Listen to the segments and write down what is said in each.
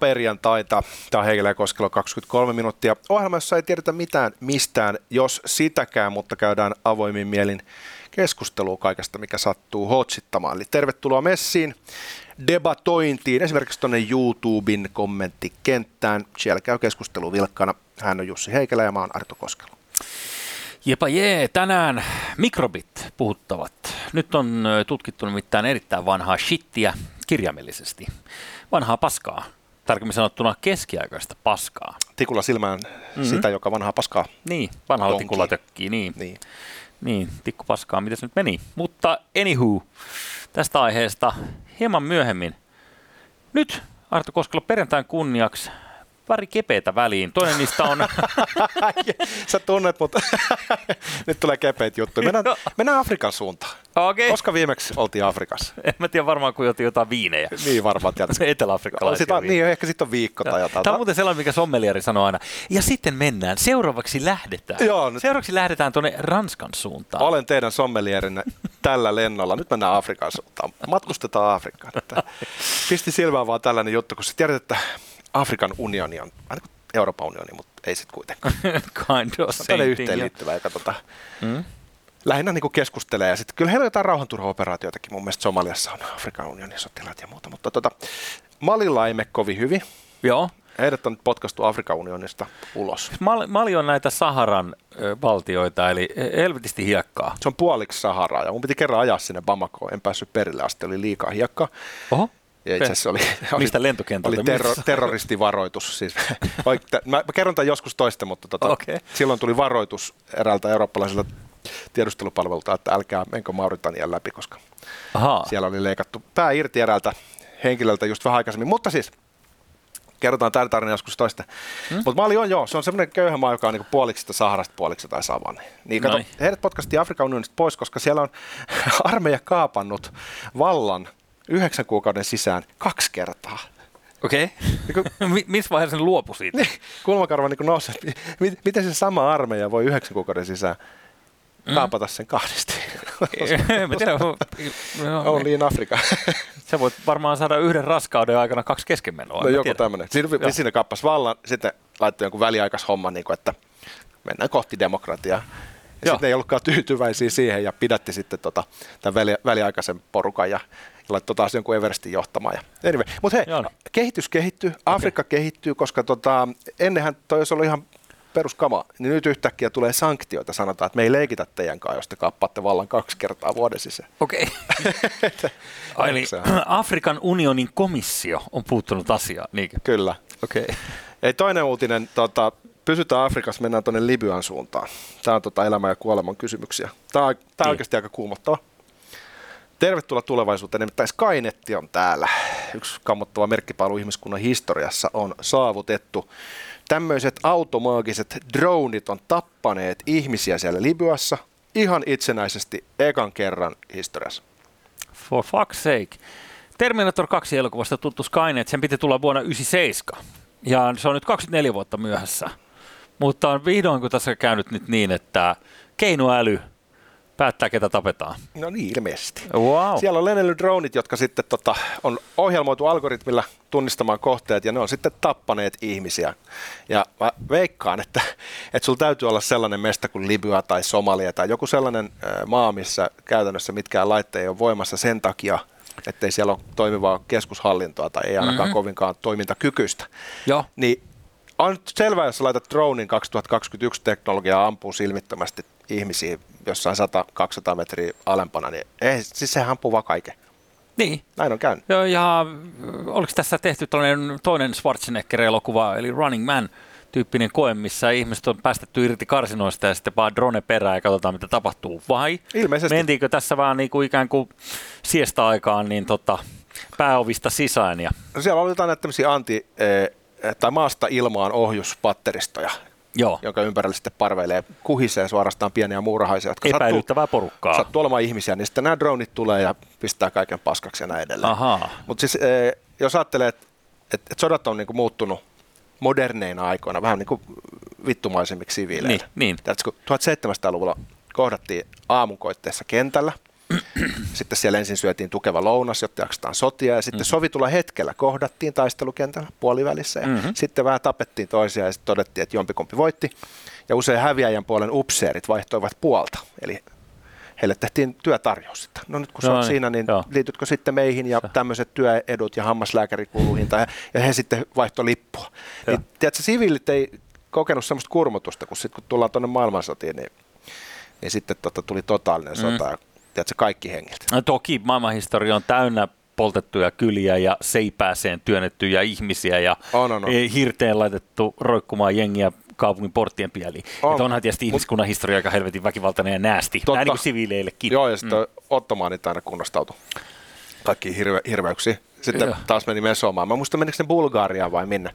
perjantaita. Heikelä ja Koskelo 23 minuuttia. Ohjelmassa ei tiedetä mitään mistään, jos sitäkään, mutta käydään avoimin mielin keskustelua kaikesta, mikä sattuu hotsittamaan. Eli tervetuloa messiin debatointiin, esimerkiksi tuonne YouTuben kommenttikenttään. Siellä käy keskustelu vilkkana. Hän on Jussi Heikelä ja mä oon Arto Koskelo. Jepa jee, tänään mikrobit puhuttavat. Nyt on tutkittu nimittäin erittäin vanhaa shittiä kirjaimellisesti. Vanhaa paskaa, tarkemmin sanottuna keskiaikaista paskaa. Tikulla silmään mm-hmm. sitä, joka vanhaa paskaa Niin, vanhalla Tonkii. tikulla tökkii, niin. Niin. Niin, tikku paskaa, miten se nyt meni. Mutta anywho, tästä aiheesta hieman myöhemmin. Nyt Arto Koskelo perjantain kunniaksi pari kepeitä väliin. Toinen niistä on, Sä tunnet, mutta nyt tulee kepeitä juttuja. Mennään, mennään Afrikan suuntaan. okei, Koska viimeksi oltiin Afrikassa? en mä tiedä varmaan kun jotiin jotain viinejä. Niin varmaan tiedät. Etelä-afrikkalaisia Sitä, niin, ehkä sitten on viikko tai jotain. Tämä on muuten sellainen, mikä sommelieri sanoo aina. Ja sitten mennään. Seuraavaksi lähdetään. Joo, nyt- Seuraavaksi lähdetään tuonne Ranskan suuntaan. Olen teidän sommelierinne tällä lennolla. Nyt mennään Afrikan suuntaan. Matkustetaan Afrikkaan. Pisti silmään vaan tällainen juttu, kun sä tiedät, että Afrikan unioni on kuin Euroopan unioni, mutta ei sitten kuitenkaan. kind of Se on same tälle thing, yhteen joo. liittyvä, joka tota, Mm? lähinnä niin kuin keskustelee. Ja sitten kyllä heillä on jotain rauhanturvaoperaatioitakin. Mun mielestä Somaliassa on Afrikan unionin sotilaat ja muuta. Mutta tota, Malilla ei mene kovin hyvin. Joo. Heidät on nyt potkastu Afrikan unionista ulos. Mali, Mali on näitä Saharan ö, valtioita, eli helvetisti hiekkaa. Se on puoliksi Saharaa ja mun piti kerran ajaa sinne Bamakoon. En päässyt perille asti, oli liikaa hiekkaa. Oho. Ja itse asiassa oli, oli, Mistä lentokentältä? oli terro, terroristivaroitus. Siis, oik- mä, mä kerron tämän joskus toista, mutta tota, Okei. silloin tuli varoitus eräältä eurooppalaiselta tiedustelupalvelulta, että älkää menkö Mauritanian läpi, koska Ahaa. siellä oli leikattu pää irti eräältä henkilöltä just vähän aikaisemmin. Mutta siis, kerrotaan tämä tarina joskus toista. Hmm? Mutta Mali on joo, se on semmoinen köyhä maa, joka on niinku puoliksi sitä Saharasta, puoliksi tai savanne. Niin kato, Noin. heidät potkastiin Afrikan unionista pois, koska siellä on armeija kaapannut vallan yhdeksän kuukauden sisään kaksi kertaa. Okei. Niin Okay. Missä vaiheessa ne luopu siitä? Niin, kulmakarva niin nousi, mi- miten se sama armeija voi yhdeksän kuukauden sisään kaapata sen kahdesti? Joo, Only in Africa. Sä voit varmaan saada yhden raskauden aikana kaksi keskenmenoa. No joku tämmöinen. Siinä, siinä kappas vallan, sitten laittoi jonkun väliaikaishomma, niin kuin, että mennään kohti demokratiaa. Ja sitten ei ollutkaan tyytyväisiä siihen ja pidätti sitten tota, tämän väli, väliaikaisen porukan ja, ja laittoi taas jonkun Everestin johtamaan. Ja, anyway. Mutta hei, Joo. kehitys kehittyy, Afrikka kehittyy, koska tota, ennenhän toi olisi ollut ihan peruskama, niin nyt yhtäkkiä tulee sanktioita, sanotaan, että me ei leikitä teidän kanssa, jos te kappaatte vallan kaksi kertaa vuoden sisään. Okei. Ai Eli Se on. Afrikan unionin komissio on puuttunut asiaan, niinkö? Kyllä. Okei. Ei toinen uutinen, tota, pysytään Afrikassa, mennään tuonne Libyan suuntaan. Tämä on tota elämän ja kuoleman kysymyksiä. Tämä on, tämä on Niin. oikeasti aika kuumottava. Tervetuloa tulevaisuuteen, nimittäin Skynet on täällä. Yksi kammottava merkkipaalu ihmiskunnan historiassa on saavutettu. Tämmöiset automaagiset dronit on tappaneet ihmisiä siellä Libyassa ihan itsenäisesti ekan kerran historiassa. For fuck's sake. Terminator 2 elokuvasta tuttu Skynet, sen piti tulla vuonna 97. Ja se on nyt 24 vuotta myöhässä. Mutta on vihdoin kun tässä käynyt nyt niin, että keinoäly päättää, ketä tapetaan. No niin, ilmeisesti. Wow. Siellä on lennellyt dronit, jotka sitten tota, on ohjelmoitu algoritmilla tunnistamaan kohteet ja ne on sitten tappaneet ihmisiä. Ja mä veikkaan, että, että sulla täytyy olla sellainen mesta kuin Libya tai Somalia tai joku sellainen maa, missä käytännössä mitkään laitteet ei ole voimassa sen takia, ettei siellä ole toimivaa keskushallintoa tai ei ainakaan mm-hmm. kovinkaan toimintakykyistä. Joo. Niin on nyt selvää, jos laitat dronin 2021 teknologiaa ampuu silmittömästi ihmisiä jossain 100-200 metriä alempana, niin ei, siis se ampuu vaan kaiken. Niin. Näin on käynyt. Joo, ja äh, oliko tässä tehty tällainen toinen Schwarzenegger-elokuva, eli Running Man, tyyppinen koe, missä ihmiset on päästetty irti karsinoista ja sitten vaan drone perään ja katsotaan, mitä tapahtuu. Vai Ilmeisesti. mentiinkö tässä vaan niin kuin ikään kuin siesta-aikaan niin tota, pääovista sisään? Ja, No siellä oli jotain näitä tämmöisiä anti- eh, tai maasta ilmaan ohjuspatteristoja, joo, jonka ympärillä sitten parveilee, kuhisee suorastaan pieniä muurahaisia, jotka sattuu, epäilyttävää porukkaa. sattuu olemaan ihmisiä, niin sitten nämä dronit tulee ja pistää kaiken paskaksi ja näin edelleen. Mutta siis eh, jos ajattelee, että et, et sodat on niinku muuttunut moderneina aikoina vähän niin kuin vittumaisemmiksi siviileille. Niin, niin. Tiedätkö, kun 1700-luvulla kohdattiin aamunkoitteessa kentällä, sitten siellä ensin syötiin tukeva lounas, jotta jaksetaan sotia, ja sitten mm-hmm. sovitulla hetkellä kohdattiin taistelukentällä puolivälissä, ja mm-hmm. sitten vähän tapettiin toisiaan, ja sitten todettiin, että jompikumpi voitti. Ja usein häviäjän puolen upseerit vaihtoivat puolta, eli heille tehtiin työtarjous. Sitten. No nyt kun no, sä oot niin, siinä, niin joo. liitytkö sitten meihin ja tämmöiset työedut ja hammaslääkärikuluihin, tai, ja he sitten vaihto lippua. Niin, tiedätkö, siviilit ei kokenut semmoista kurmutusta, kun sitten kun tullaan tuonne maailmansotiin, niin, niin sitten tota, tuli totaalinen sota, mm. ja tiedätkö, kaikki hengiltä. No, toki maailmanhistoria on täynnä poltettuja kyliä ja seipääseen työnnettyjä ihmisiä ja on, on, on. hirteen laitettu roikkumaan jengiä kaupungin porttien pieliin. On. Että onhan tietysti ihmiskunnan historia aika helvetin väkivaltainen ja näästi, Totta. näin niin kuin siviileillekin. Joo, ja sitten mm. ottomaanit aina kunnostautui kaikki hirve, hirveyksiä. Sitten Joo. taas meni Mesomaan. Mä muistan, menikö ne Bulgariaan vai minne.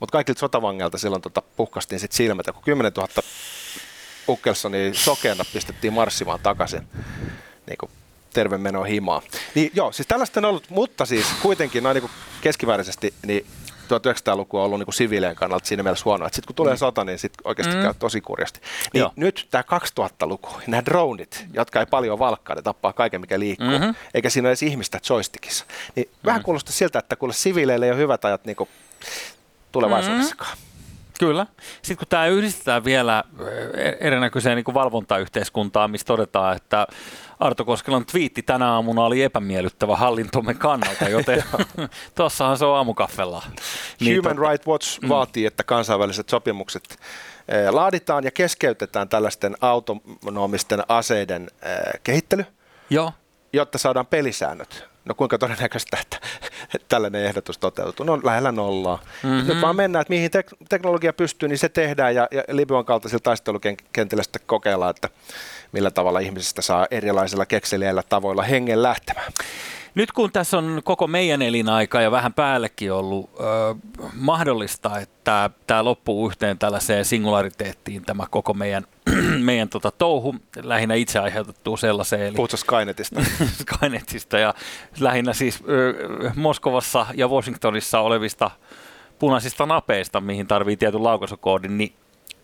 Mutta kaikilta sotavangelta silloin tota, puhkastiin sit silmät, kun 10 000 Ukkelsonia sokeena pistettiin marssimaan takaisin. Niin kuin terve meno himaa. Niin joo, siis tällaista on ollut, mutta siis kuitenkin noin niin keskimääräisesti niin 1900-luku on ollut niin siviilien kannalta siinä mielessä huono, sitten kun tulee mm. sota, niin sitten oikeasti mm. käy tosi kurjasti. Niin Joo. nyt tämä 2000-luku, nämä dronit, jotka ei paljon valkkaa, ne tappaa kaiken mikä liikkuu, mm-hmm. eikä siinä ole edes ihmistä joystickissa. Niin mm-hmm. vähän kuulostaa siltä, että kuule siviileille ei ole hyvät ajat niin tulevaisuudessakaan. Mm-hmm. Kyllä. Sitten kun tämä yhdistetään vielä e-, erinäköiseen niin valvontayhteiskuntaan, missä todetaan, että Arto Koskelan twiitti tänä aamuna oli epämiellyttävä hallintomme kannalta, joten tuossahan se on aamukaffella. Niin Human tot... Rights Watch mm. vaatii, että kansainväliset sopimukset laaditaan ja keskeytetään tällaisten autonomisten aseiden kehittely, Joo. Jotta saadaan pelisäännöt No kuinka todennäköistä, että tällainen ehdotus toteutuu? No lähellä nollaa. Mm-hmm. Nyt vaan mennään, että mihin tek- teknologia pystyy, niin se tehdään ja, ja Libyan kaltaisilla taistelukentillä sitten kokeillaan, että millä tavalla ihmisistä saa erilaisilla kekseliäillä tavoilla hengen lähtemään. Nyt kun tässä on koko meidän elinaika ja vähän päällekin ollut ö, mahdollista, että tämä loppuu yhteen tällaiseen singulariteettiin tämä koko meidän, meidän tota, touhu, lähinnä itse aiheutettu sellaiseen. Eli Puhutko Skynetista? Skynetista ja lähinnä siis ö, Moskovassa ja Washingtonissa olevista punaisista napeista, mihin tarvii tietyn laukaisukoodin, niin,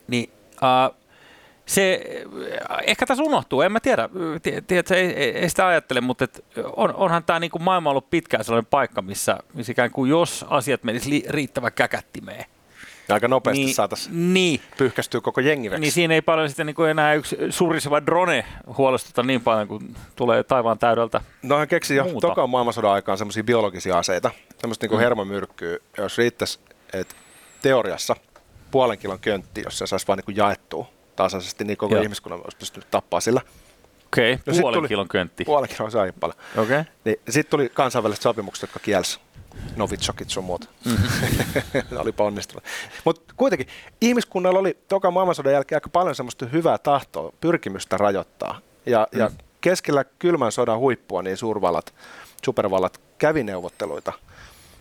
niin äh, se ehkä tässä unohtuu, en mä tiedä, tiedätkö, ei, ei, ei sitä ajattele, mutta et on, onhan tämä niinku maailma ollut pitkään sellainen paikka, missä, missä ikään kuin jos asiat menisivät li, riittävän käkättimeen, Aika nopeasti niin, saataisiin niin, pyyhkästyä koko jengi Niin siinä ei paljon sitten niin kuin enää yksi suriseva drone huolestuta niin paljon, kun tulee taivaan täydeltä No hän keksi jo toka maailmansodan aikaan semmoisia biologisia aseita, semmoista niin mm. hermomyrkkyä, jos riittäisi, että teoriassa puolen kilon köntti, jos se saisi vain niin jaettua tasaisesti, niin koko Joo. ihmiskunnan olisi pystynyt tappaa sillä. Okei, okay, no puolen tuli, kilon köntti. Puolen kilon sai paljon. Okei. Okay. Niin, sitten tuli kansainväliset sopimukset, jotka kielsi Novichokit sun muut. Mm-hmm. Olipa onnistunut. Mutta kuitenkin ihmiskunnalla oli toka maailmansodan jälkeen aika paljon semmoista hyvää tahtoa, pyrkimystä rajoittaa. Ja, mm. ja keskellä kylmän sodan huippua niin suurvallat, supervallat kävi neuvotteluita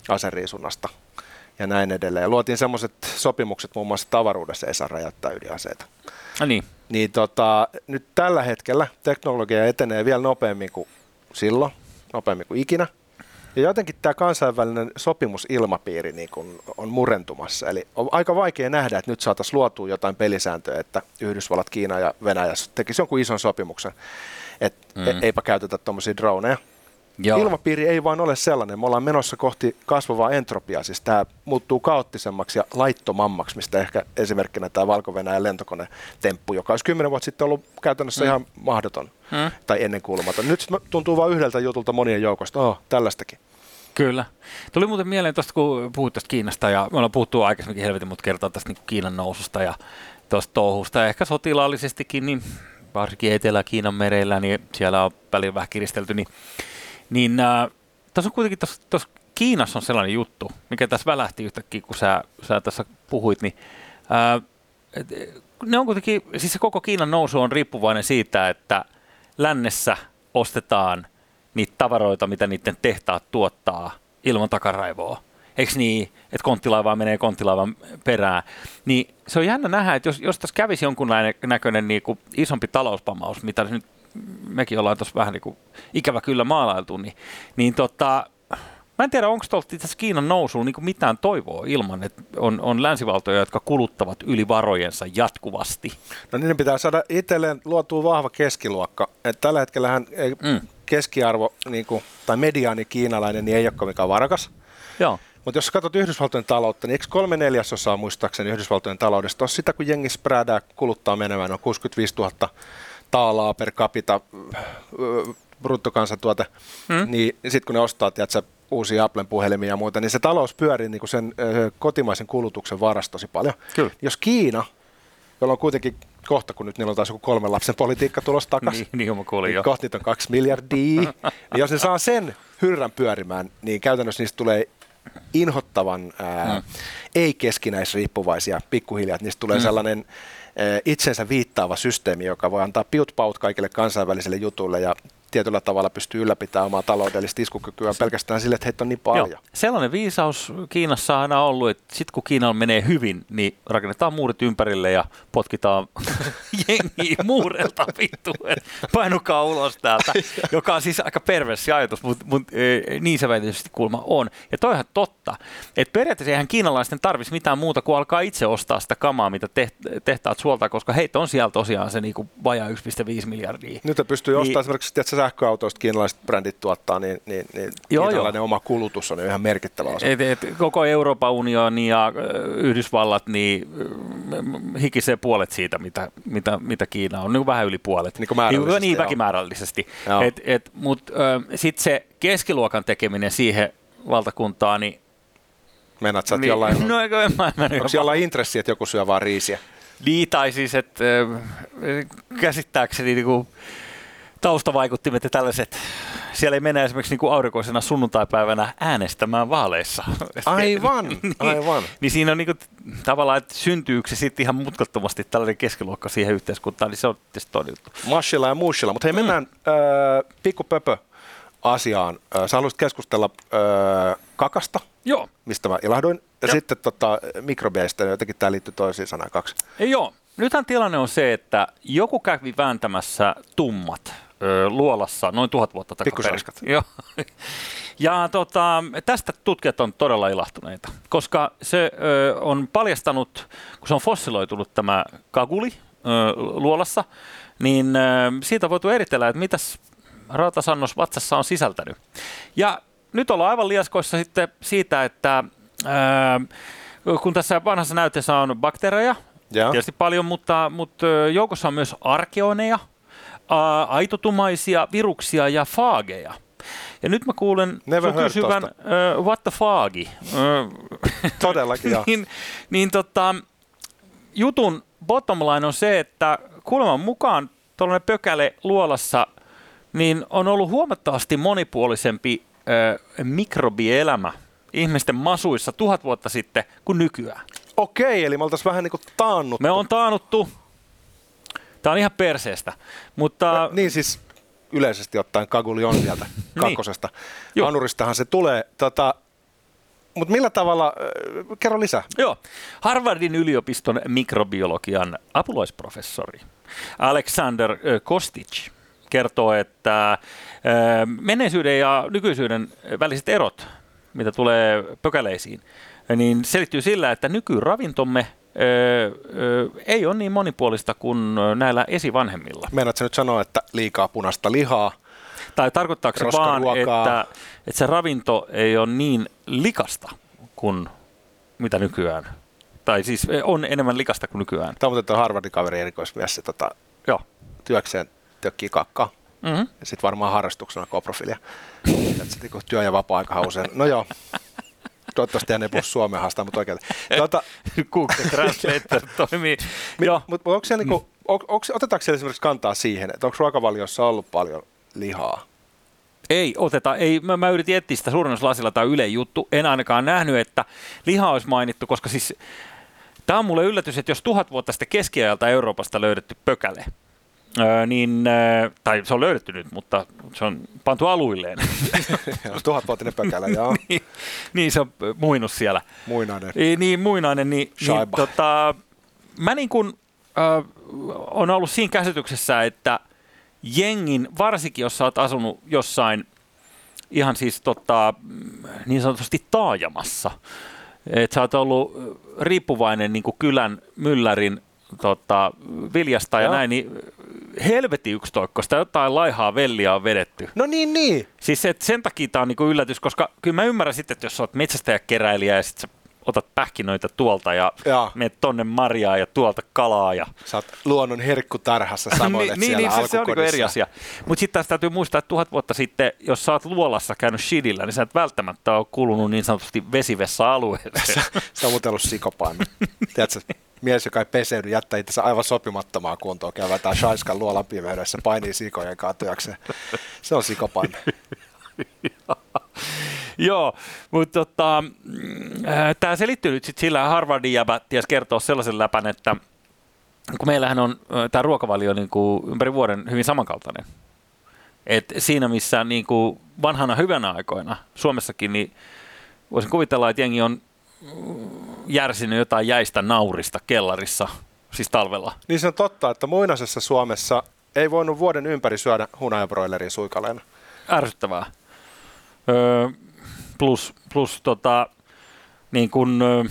aseriisunnasta ja näin edelleen. Ja luotiin semmoiset sopimukset, muun muassa tavaruudessa ei saa rajoittaa ydinaseita. No niin. Niin tota, nyt tällä hetkellä teknologia etenee vielä nopeammin kuin silloin, nopeammin kuin ikinä. Ja jotenkin tämä kansainvälinen sopimusilmapiiri niin kun on murentumassa. Eli on aika vaikea nähdä, että nyt saataisiin luotua jotain pelisääntöä, että Yhdysvallat, Kiina ja Venäjä tekisi jonkun ison sopimuksen, että mm. E- eipä käytetä tuommoisia droneja. Joo. Ilmapiiri ei vain ole sellainen. Me ollaan menossa kohti kasvavaa entropiaa. Siis tämä muuttuu kaoottisemmaksi ja laittomammaksi, mistä ehkä esimerkkinä tämä valko lentokone-temppu, joka olisi kymmenen vuotta sitten ollut käytännössä mm. ihan mahdoton mm. tai ennenkuulumaton. Nyt tuntuu vain yhdeltä jutulta monien joukosta, oh, tällaistakin. Kyllä. Tuli muuten mieleen tuosta, kun puhuit tuosta Kiinasta, ja me ollaan puhuttu aikaisemminkin helvetin mutta kertaa tästä niin Kiinan noususta ja tuosta touhusta, ja ehkä sotilaallisestikin, niin varsinkin Etelä-Kiinan mereillä, niin siellä on paljon vähän kiristelty, niin niin äh, tässä on kuitenkin tuossa Kiinassa on sellainen juttu, mikä tässä välähti yhtäkkiä, kun sä, sä tässä puhuit, niin äh, ne on kuitenkin, siis se koko Kiinan nousu on riippuvainen siitä, että lännessä ostetaan niitä tavaroita, mitä niiden tehtaat tuottaa ilman takaraivoa. Eikö niin, että konttilaivaa menee konttilaivan perään? Niin se on jännä nähdä, että jos, jos tässä kävisi jonkunlainen näköinen niin kuin isompi talouspamaus, mitä nyt mekin ollaan tuossa vähän niin kuin ikävä kyllä maalailtu, niin, niin tota, Mä en tiedä, onko tuolta itse Kiinan nousuun niin mitään toivoa ilman, että on, on länsivaltoja, jotka kuluttavat yli varojensa jatkuvasti. No niin pitää saada itselleen luotua vahva keskiluokka. Et tällä hetkellä ei mm. keskiarvo niin kuin, tai mediaani kiinalainen niin ei ole mikään varakas. Joo. Mutta jos katsot Yhdysvaltojen taloutta, niin eikö kolme neljäsosaa muistaakseni Yhdysvaltojen taloudesta ole sitä, kun jengi spräädää kuluttaa menemään on 65 000 taalaa per capita bruttokansantuote, mm. niin sitten kun ne ostaa, tiedätkö, uusia Applen puhelimia ja muuta, niin se talous pyörii niin kuin sen ö, kotimaisen kulutuksen varassa tosi paljon. Kyllä. Jos Kiina, jolla on kuitenkin kohta, kun nyt niillä on taas joku kolmen lapsen politiikka tulossa takaisin, niin, niin niin jo. kohta niitä on kaksi miljardia, niin jos ne saa sen hyrrän pyörimään, niin käytännössä niistä tulee inhottavan ää, mm. ei-keskinäisriippuvaisia pikkuhiljaa, niistä tulee mm. sellainen itsensä viittaava systeemi, joka voi antaa piut-paut kaikille kansainvälisille jutuille ja tietyllä tavalla pystyy ylläpitämään omaa taloudellista iskukykyä pelkästään sille, että heitä on niin paljon. Joo. Sellainen viisaus Kiinassa on aina ollut, että sitten kun Kiinalla menee hyvin, niin rakennetaan muurit ympärille ja potkitaan jengiä muurilta vittu, painukaa ulos täältä, joka on siis aika perversi ajatus, mutta mut, e, niin se väitöisesti kulma on. Ja toihan totta, että periaatteessa eihän kiinalaisten tarvitsisi mitään muuta kuin alkaa itse ostaa sitä kamaa, mitä tehtaat suoltaa, koska heitä on siellä tosiaan se niinku vajaa 1,5 miljardia. Nyt pystyy niin, ostamaan esimerkiksi sähköautoista kiinalaiset brändit tuottaa, niin, niin, niin joo, kiinalainen joo. oma kulutus on ihan merkittävä osa. Et, et, koko Euroopan unioni ja Yhdysvallat niin hikisee puolet siitä, mitä, mitä, mitä Kiina on, niin vähän yli puolet. Niin, niin, niin väkimäärällisesti. Mutta sitten se keskiluokan tekeminen siihen valtakuntaan, niin Meinaat sä, niin, jollain, no, eikö, mä, mä, onko jollain intressi, että joku syö vaan riisiä? Niin, tai siis, että käsittääkseni niin kuin, taustavaikuttimet ja tällaiset, siellä ei mene esimerkiksi niin kuin aurinkoisena sunnuntaipäivänä äänestämään vaaleissa. Aivan, niin, aivan. Niin siinä on niin kuin, tavallaan, että syntyykö se sitten ihan mutkattomasti tällainen keskiluokka siihen yhteiskuntaan, niin se on tietysti toinen juttu. Mashilla ja mushilla, mutta hei mennään mm. äh, pikkupöpö asiaan. Äh, sä haluaisit keskustella äh, kakasta, Joo. mistä mä ilahduin, ja, ja. sitten tota, mikrobeista, jotenkin tämä liittyy toisiin sanaan kaksi. Joo, nythän tilanne on se, että joku kävi vääntämässä tummat luolassa noin tuhat vuotta takaperin. Joo. Ja tota, tästä tutkijat on todella ilahtuneita, koska se ö, on paljastanut, kun se on fossiloitunut tämä kaguli ö, luolassa, niin ö, siitä on voitu eritellä, että mitäs rautasannos vatsassa on sisältänyt. Ja nyt ollaan aivan liaskoissa sitten siitä, että ö, kun tässä vanhassa näytteessä on bakteereja, ja. tietysti paljon, mutta, mutta joukossa on myös arkeoneja, aitotumaisia viruksia ja faageja. Ja nyt mä kuulen sun kysyvän, uh, what the faagi? Uh, Todellakin, niin, niin tota, jutun bottom line on se, että kuuleman mukaan tuollainen pökäle luolassa niin on ollut huomattavasti monipuolisempi uh, mikrobielämä ihmisten masuissa tuhat vuotta sitten kuin nykyään. Okei, eli me oltaisiin vähän niin kuin taannuttu. Me on taannuttu Tämä on ihan perseestä. Mutta... No, niin siis yleisesti ottaen Kaguli on sieltä niin. kakkosesta. niin. Hanuristahan se tulee. Tota, mutta millä tavalla, äh, kerro lisää. Joo, Harvardin yliopiston mikrobiologian apulaisprofessori Alexander äh, Kostic kertoo, että äh, menneisyyden ja nykyisyyden väliset erot, mitä tulee pökäleisiin, niin selittyy sillä, että nykyravintomme öö, öö, ei ole niin monipuolista kuin näillä esivanhemmilla. Meinaatko nyt sanoa, että liikaa punaista lihaa? Tai tarkoittaako se vaan, että, että se ravinto ei ole niin likasta kuin mitä nykyään? Tai siis on enemmän likasta kuin nykyään. Tämä on muuten Harvardin kaveri erikoismies, se tota, Joo. työkseen tökkii kakkaa. Mm-hmm. Ja sitten varmaan harrastuksena koprofilia. Niinku työ- ja vapaa-aika usein. No joo, Toivottavasti hän ei puhu suomen haastaa, mutta oikein. Tuota, Google Translator toimii. Mutta mut, onko siellä niinku, on, onko, otetaanko siellä esimerkiksi kantaa siihen, että onko ruokavaliossa ollut paljon lihaa? Ei oteta. Ei, mä, mä yritin etsiä sitä suurennuslasilla tai Yle juttu. En ainakaan nähnyt, että liha olisi mainittu, koska siis tämä on mulle yllätys, että jos tuhat vuotta sitten keskiajalta Euroopasta löydetty pökäle, Öö, niin, tai se on löydetty nyt, mutta se on pantu aluilleen. Tuhatvuotinen pökälä, joo. niin, niin, se on muinut siellä. Muinainen. Niin, niin muinainen. Niin, niin, tota, mä niin kuin, äh, on ollut siinä käsityksessä, että jengin, varsinkin jos sä oot asunut jossain ihan siis tota, niin sanotusti taajamassa. Että sä oot ollut riippuvainen niin kuin kylän myllärin tota, viljasta ja Joo. näin, niin helvetti yksitoikkoista, jotain laihaa velliä on vedetty. No niin, niin. Siis et sen takia tämä on niinku yllätys, koska kyllä mä ymmärrän sitten, että jos sä oot metsästäjäkeräilijä ja sit sä otat pähkinöitä tuolta ja Joo. menet tonne marjaa ja tuolta kalaa ja Sä oot luonnon herkkutarhassa samoin, niin, niin, se, se on niinku eri asia. Mutta sitten taas täytyy muistaa, että tuhat vuotta sitten, jos sä oot luolassa käynyt shidillä, niin sä et välttämättä ole kulunut niin sanotusti vesivessa-alueeseen. Sä oot muuten ollut. Tiedätkö, mies, joka ei peseydy, jättää itsensä aivan sopimattomaan kuntoon, käy vetää shaiskan luolan pimeydessä, painii sikojen kaatujakseen. Se on sikopaimia. Joo, mutta tota, tämä selittyy nyt sit sillä, Harvardin jäbä ties kertoa sellaisen läpän, että kun meillähän on tämä ruokavalio niin kuin ympäri vuoden hyvin samankaltainen. Et siinä missä niin kuin vanhana hyvänä aikoina Suomessakin, niin voisin kuvitella, että jengi on mm, järsinyt jotain jäistä naurista kellarissa, siis talvella. Niin se on totta, että muinaisessa Suomessa ei voinut vuoden ympäri syödä hunajabroileria suikaleena. ärsyttävää. Öö, plus, plus tota, niin öö,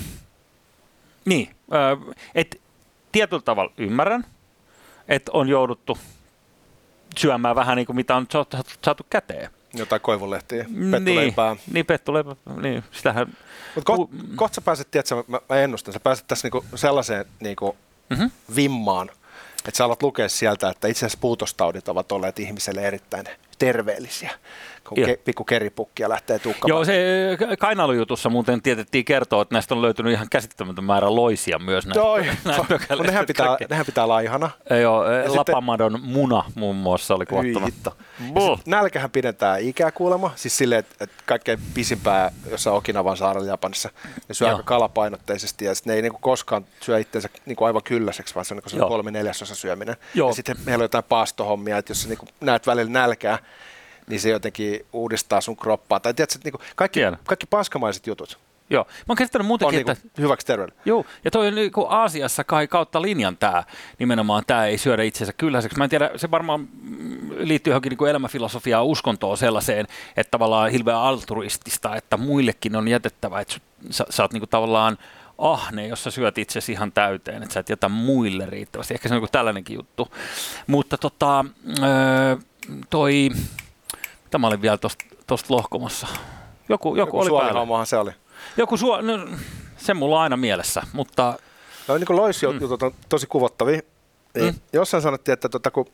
niin, öö, et tietyllä tavalla ymmärrän, että on jouduttu syömään vähän niin kuin mitä on saatu, käteen. Jotain koivulehtiä, pettuleipää. Niin, niin pettuleipää, niin, sitähän, Mutta kohta sä pääset, tiedätkö, mä, mä ennustan, sä pääset tässä niinku sellaiseen niinku Mhm. vimmaan, että sä alat lukea sieltä, että itse asiassa puutostaudit ovat olleet ihmiselle erittäin terveellisiä, kun Joo. ke- pikku keripukkia lähtee tukkamaan. Joo, se kainalujutussa muuten tietettiin kertoa, että näistä on löytynyt ihan käsittämätön määrä loisia myös näistä, Joo, näistä pökäleistä nehän pitää, nehän pitää laihana. Joo, sitten- Lapamadon muna muun muassa oli kuvattuna. Ja Nälkähän pidentää ikää kuulemma, siis silleen, että, että kaikkein pisimpää jossain Okinavan saarella Japanissa, ne syö Joo. aika kalapainotteisesti ja ne ei niinku koskaan syö itsensä niinku aivan kylläiseksi, vaan se on niinku kolme neljäsosa syöminen. Joo. Ja sitten meillä on jotain paastohommia, että jos sä niinku näet välillä nälkää, niin se jotenkin uudistaa sun kroppaa. Tai tiedätkö, että niinku kaikki, Tiedän. kaikki paskamaiset jutut Joo, mä oon käsittänyt on muutenkin, niinku että hyväksi terveydelle. Joo, ja toi on niinku Aasiassa kai kautta linjan tämä, nimenomaan tämä ei syödä itsensä kylläiseksi. Mä en tiedä, se varmaan liittyy johonkin niinku elämänfilosofiaan, uskontoon sellaiseen, että tavallaan hirveän altruistista, että muillekin on jätettävä, että sä, sä, oot niinku tavallaan ahne, jos sä syöt itsesi ihan täyteen, että sä et jätä muille riittävästi. Ehkä se on niinku tällainenkin juttu. Mutta tota, öö, toi, mitä mä olin vielä tuosta lohkomassa? Joku, joku, Joku oli päällä. se oli. Joku suo, no, se mulla on aina mielessä, mutta No niin kuin loisjutut on tosi kuvottavia. Niin Mm. Jossain sanottiin, että tota, kun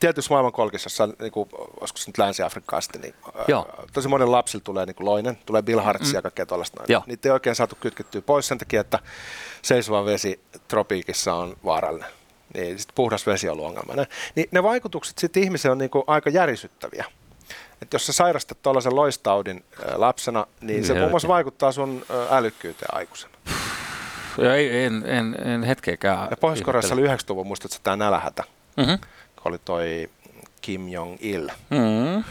tietyissä maailmankolkissa, niin kuin, olisiko se nyt Länsi-Afrikkaa sitten, niin Joo. ää, tosi monen lapsilla tulee niin kuin loinen, tulee bilhartsia ja kaikkea tuollaista. noin. Joo. Niitä ei oikein saatu kytkettyä pois sen takia, että seisova vesi tropiikissa on vaarallinen. Niin sit puhdas vesi on ollut ongelma. Niin ne vaikutukset sitten ihmiseen on niin kuin aika järisyttäviä. Et jos sä sairastat tuollaisen loistaudin ää, lapsena, niin se muun muassa vaikuttaa sun älykkyyteen aikuisena. ei, en, en, en hetkeäkään. Ja Pohjois-Koreassa oli 90-luvun, muistatko tämä nälähätä, Mm-hmm. Oli toi Kim Jong-il. Mm.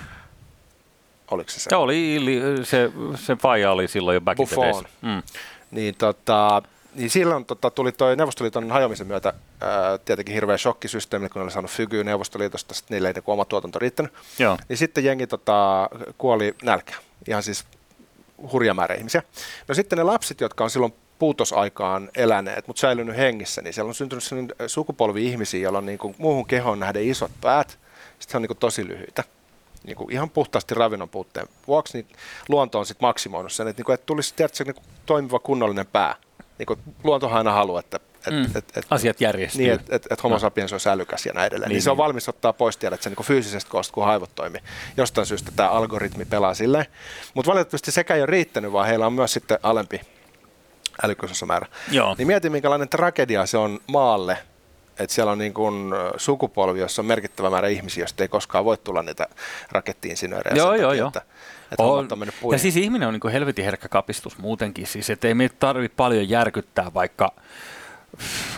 Oliko se se? Ja oli, se, se faija oli silloin jo back in the Buffon. days. Mm. Niin, tota, niin silloin tota, tuli toi Neuvostoliiton hajoamisen myötä ää, tietenkin hirveä shokkisysteemi, kun ne oli saanut fygyä Neuvostoliitosta, sitten niille ei niinku oma tuotanto riittänyt. Joo. Niin sitten jengi tota, kuoli nälkään, ihan siis hurja määrä ihmisiä. No sitten ne lapset, jotka on silloin puutosaikaan eläneet, mutta säilynyt hengissä, niin siellä on syntynyt sellainen sukupolvi ihmisiä, joilla on niin kuin muuhun kehoon nähden isot päät, sitten se on niin kuin tosi lyhyitä. Niin kuin ihan puhtaasti ravinnon puutteen vuoksi, niin luonto on sitten maksimoinut sen, että, niin kuin, että tulisi tiedätkö, niin kuin toimiva kunnollinen pää. Niin kuin luontohan aina haluaa, että, että, Mm. että, että Asiat järjestyy. niin, että et, et homo sapiens olisi älykäs ja näin edelleen. Niin, Niin, se on niin. valmis ottaa pois tiedät sen niin fyysisestä koosta, kun aivot toimii. Jostain syystä tämä algoritmi pelaa silleen. Mutta valitettavasti sekä ei ole riittänyt, vaan heillä on myös sitten alempi älykkyysosamäärä. Joo. Niin mieti, minkälainen tragedia se on maalle, että siellä on niin kuin sukupolvi, jossa on merkittävä määrä ihmisiä, joista ei koskaan voi tulla niitä rakettiinsinöörejä. Joo, joo, takia, joo. Että, että hommat on mennyt ja puihin. siis ihminen on niin helvetin herkkä kapistus muutenkin, siis että ei meitä tarvitse paljon järkyttää vaikka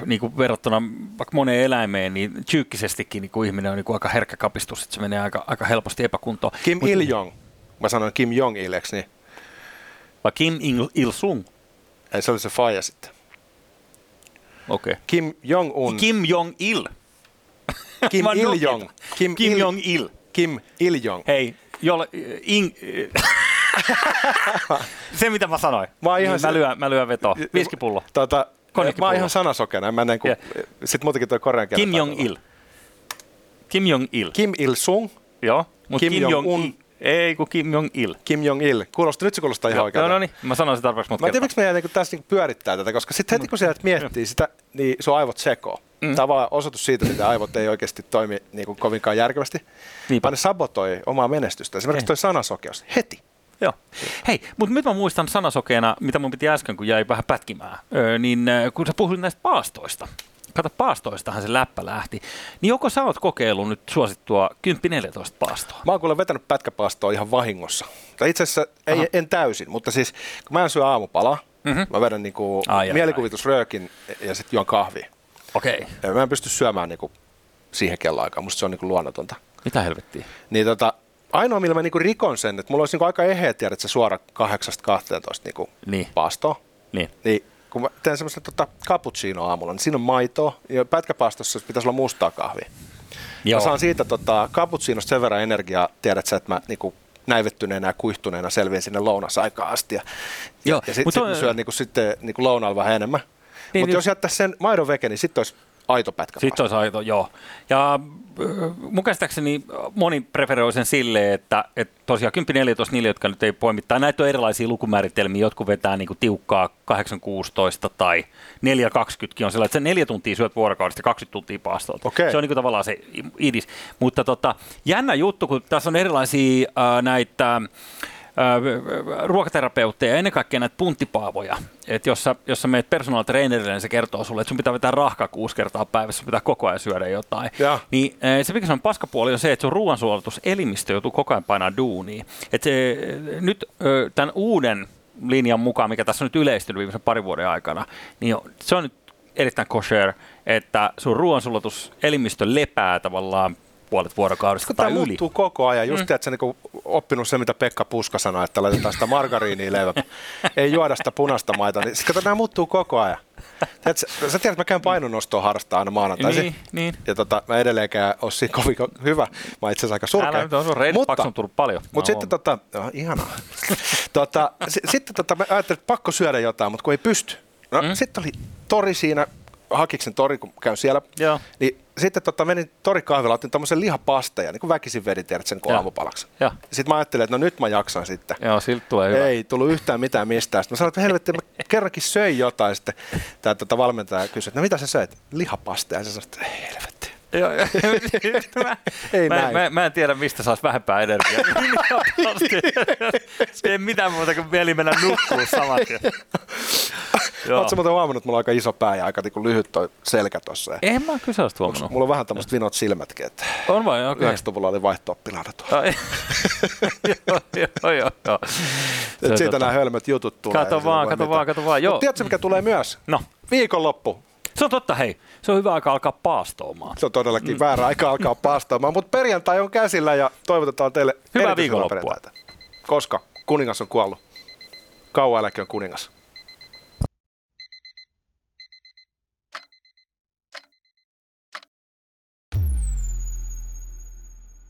niin kuin verrattuna vaikka moneen eläimeen, niin psyykkisestikin niin kuin ihminen on niin kuin aika herkkä kapistus, että se menee aika, aika helposti epäkuntoon. Kim Mut- Il-jong, mä sanoin Kim Jong-ileksi, niin Vai Kim Il- Il-sung? Ei, se oli se faija sitten. Okei. Kim Jong-un. Kim Jong-il. Kim Il-jong. nokitan. Kim Il- Jong-il. Kim Il-jong. Hei, jolle, in, se mitä mä sanoin. Mä ihan niin se- mä, lyön, mä lyön vetoa. Viskipullo. Tota, mä oon ihan sanasokena. en Mä näin, kun, Yeah. Sitten muutenkin toi korean Kim. Jong-il. Kim Jong-il. Kim Il-sung, Joo. Kim Kim, Jong-un. Ei, kun Kim Jong-il. Kim Jong-il. Kuulostaa, nyt se kuulostaa ihan Joo, oikealta. no niin, mä sanoin se tarpeeksi monta Mä en tiedä, miksi meidän niin tässä niin pyörittää tätä, koska sitten heti kun sä et miettii sitä, niin sun aivot sekoo. Mm. Tämä on vaan osoitus siitä, että aivot ei oikeasti toimi niin kuin kovinkaan järkevästi, Niinpä. vaan ne sabotoi omaa menestystä. Esimerkiksi Ei. toi sanasokeus. Heti. Joo. Hei, mutta nyt mä muistan sanasokeena, mitä mun piti äsken, kun jäi vähän pätkimään, öö, niin kun sä puhuit näistä paastoista, kato paastoistahan se läppä lähti, niin joko sä oot kokeillut nyt suosittua 10-14 paastoa? Mä oon kuule vetänyt pätkäpaastoa ihan vahingossa. Tai itse asiassa ei, en täysin, mutta siis kun mä en syö aamupalaa, Mhm. mm-hmm. mä vedän niinku Ai, mielikuvitusröökin ja sitten juon kahvia. Okei. Ja Mä en pysty syömään niinku siihen kelloaikaan, musta se on niinku luonnotonta. Mitä helvettiä? Niin tota, ainoa, millä mä niinku rikon sen, että mulla olisi niinku aika eheä tiedä, että se suora 8-12 niinku Niin. paastoa. Niin. Niin kun mä teen semmoista tota, cappuccino aamulla, niin siinä on maitoa ja pätkäpaastossa pitäisi olla mustaa kahvia. Joo. Mä saan siitä tota, cappuccinosta sen verran energiaa, tiedät sä, että mä niinku, näivettyneenä ja kuihtuneena selviän sinne lounasaikaan asti. Ja, Joo, ja sitten mut sit toi- mä syön niinku, sitten niinku lounaalla vähän enemmän. Niin, Mutta niin. jos jättäisi sen maidon veke, niin sitten olisi aito pätkäpaasto. Sitten olisi aito, joo. Ja äh, mun käsittääkseni moni preferoi sen silleen, että, että tosiaan 10-14 niille, jotka nyt ei poimittaa. Näitä on erilaisia lukumääritelmiä. Jotkut vetää niin kuin tiukkaa 8-16 tai 4-20 on sellainen, että se neljä tuntia syöt vuorokaudesta ja 20 tuntia paastolta. Okei. Se on niin kuin tavallaan se idis. Mutta tota, jännä juttu, kun tässä on erilaisia äh, näitä äh, ruokaterapeutteja ja ennen kaikkea näitä punttipaavoja. Että jos sä, jos sä meet personal trainerille, niin se kertoo sulle, että sun pitää vetää rahkaa kuusi kertaa päivässä, sun pitää koko ajan syödä jotain. Ja. Niin se mikä se on paskapuoli on se, että sun ruoansuolatuselimistö joutuu koko ajan painaa duunia. Et se, nyt tämän uuden linjan mukaan, mikä tässä on nyt yleistynyt viimeisen parin vuoden aikana, niin se on nyt erittäin kosher, että sun ruoansulatuselimistö lepää tavallaan puolet vuorokaudesta kun tai tämä yli. muuttuu koko ajan. Just mm. tiedät, sä niinku oppinut se, mitä Pekka Puska sanoi, että laitetaan sitä margariinia leivä. Ei juoda sitä punaista maitoa. Niin, kato, nämä muuttuu koko ajan. Tiedät, sä, tiedät, että mä käyn painonnostoa harrastaa aina maanantaisin. Niin, niin. Ja tota, mä edelleenkään ole siinä kovin ko- hyvä. Mä oon itse asiassa aika surkea. Älä nyt on sun reidit paksuntunut paljon. Mutta sitten tota, oh, ihanaa. tota, s- sitten tota, mä ajattelin, että pakko syödä jotain, mutta kun ei pysty. No mm. sitten oli tori siinä, Hakiksen tori, kun käyn siellä. Joo. Niin sitten tota, menin torikahvilla, otin tämmöisen lihapasteja, niin kuin väkisin vedin tiedät sen kun aamupalaksi. Sitten mä ajattelin, että no nyt mä jaksan sitten. Joo, siltä tulee hyvä. Ei tullut yhtään mitään mistään. Sitten mä sanoin, että helvetti, mä kerrankin söin jotain. Sitten tämä tota, valmentaja kysyi, että no mitä sä söit? Lihapasteja. Ja sä sanoit, että ei helvetti. Joo, joo. mä, Ei mä, näin. mä, mä, en tiedä, mistä saisi vähempää energiaa. Tee mitään muuta kuin mieli mennä nukkuun saman tien. Oletko muuten huomannut, että mulla on aika iso pää ja aika niin lyhyt toi selkä tossa. En mä kyllä sellaista huomannut. Mulla on vähän tämmöiset vinot silmätkin, että On vai? Okei. 90-luvulla oli vaihto-oppilaana tuolla. Okay. joo, joo, joo, joo. Siitä tota- nämä hölmöt jutut tulee. Kato vaan, kato mitään. vaan, kato vaan, joo. Mut tiedätkö, mikä tulee myös? No, Viikonloppu. se on totta, hei. Se on hyvä aika alkaa paastoamaan. Se on todellakin mm. väärä aika alkaa paastoamaan, mutta perjantai on käsillä ja toivotetaan teille Hyvää viikonloppua. Koska kuningas on kuollut. Kauan on kuningas.